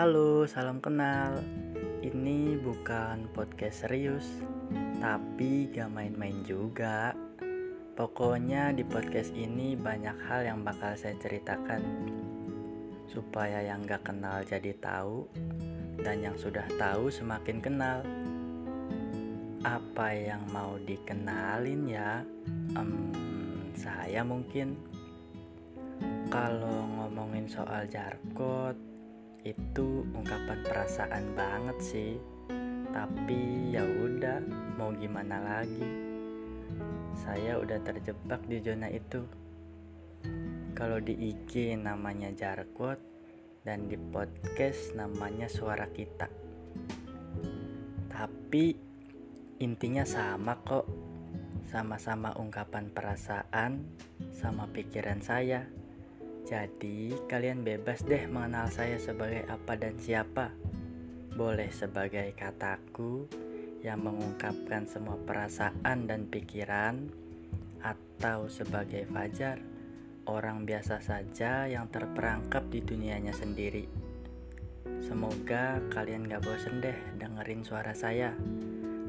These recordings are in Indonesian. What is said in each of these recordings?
Halo, salam kenal. Ini bukan podcast serius, tapi gak main-main juga. Pokoknya di podcast ini banyak hal yang bakal saya ceritakan supaya yang gak kenal jadi tahu dan yang sudah tahu semakin kenal. Apa yang mau dikenalin ya? Um, saya mungkin kalau ngomongin soal jargot itu ungkapan perasaan banget sih. Tapi ya udah mau gimana lagi? Saya udah terjebak di zona itu. Kalau di IG namanya jargot dan di podcast namanya suara kita. Tapi intinya sama kok. Sama-sama ungkapan perasaan sama pikiran saya jadi, kalian bebas deh mengenal saya sebagai apa dan siapa. Boleh sebagai kataku yang mengungkapkan semua perasaan dan pikiran, atau sebagai Fajar, orang biasa saja yang terperangkap di dunianya sendiri. Semoga kalian gak bosen deh dengerin suara saya,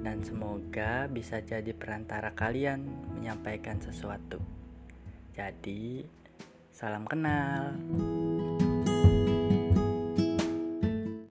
dan semoga bisa jadi perantara kalian menyampaikan sesuatu. Jadi, Salam kenal.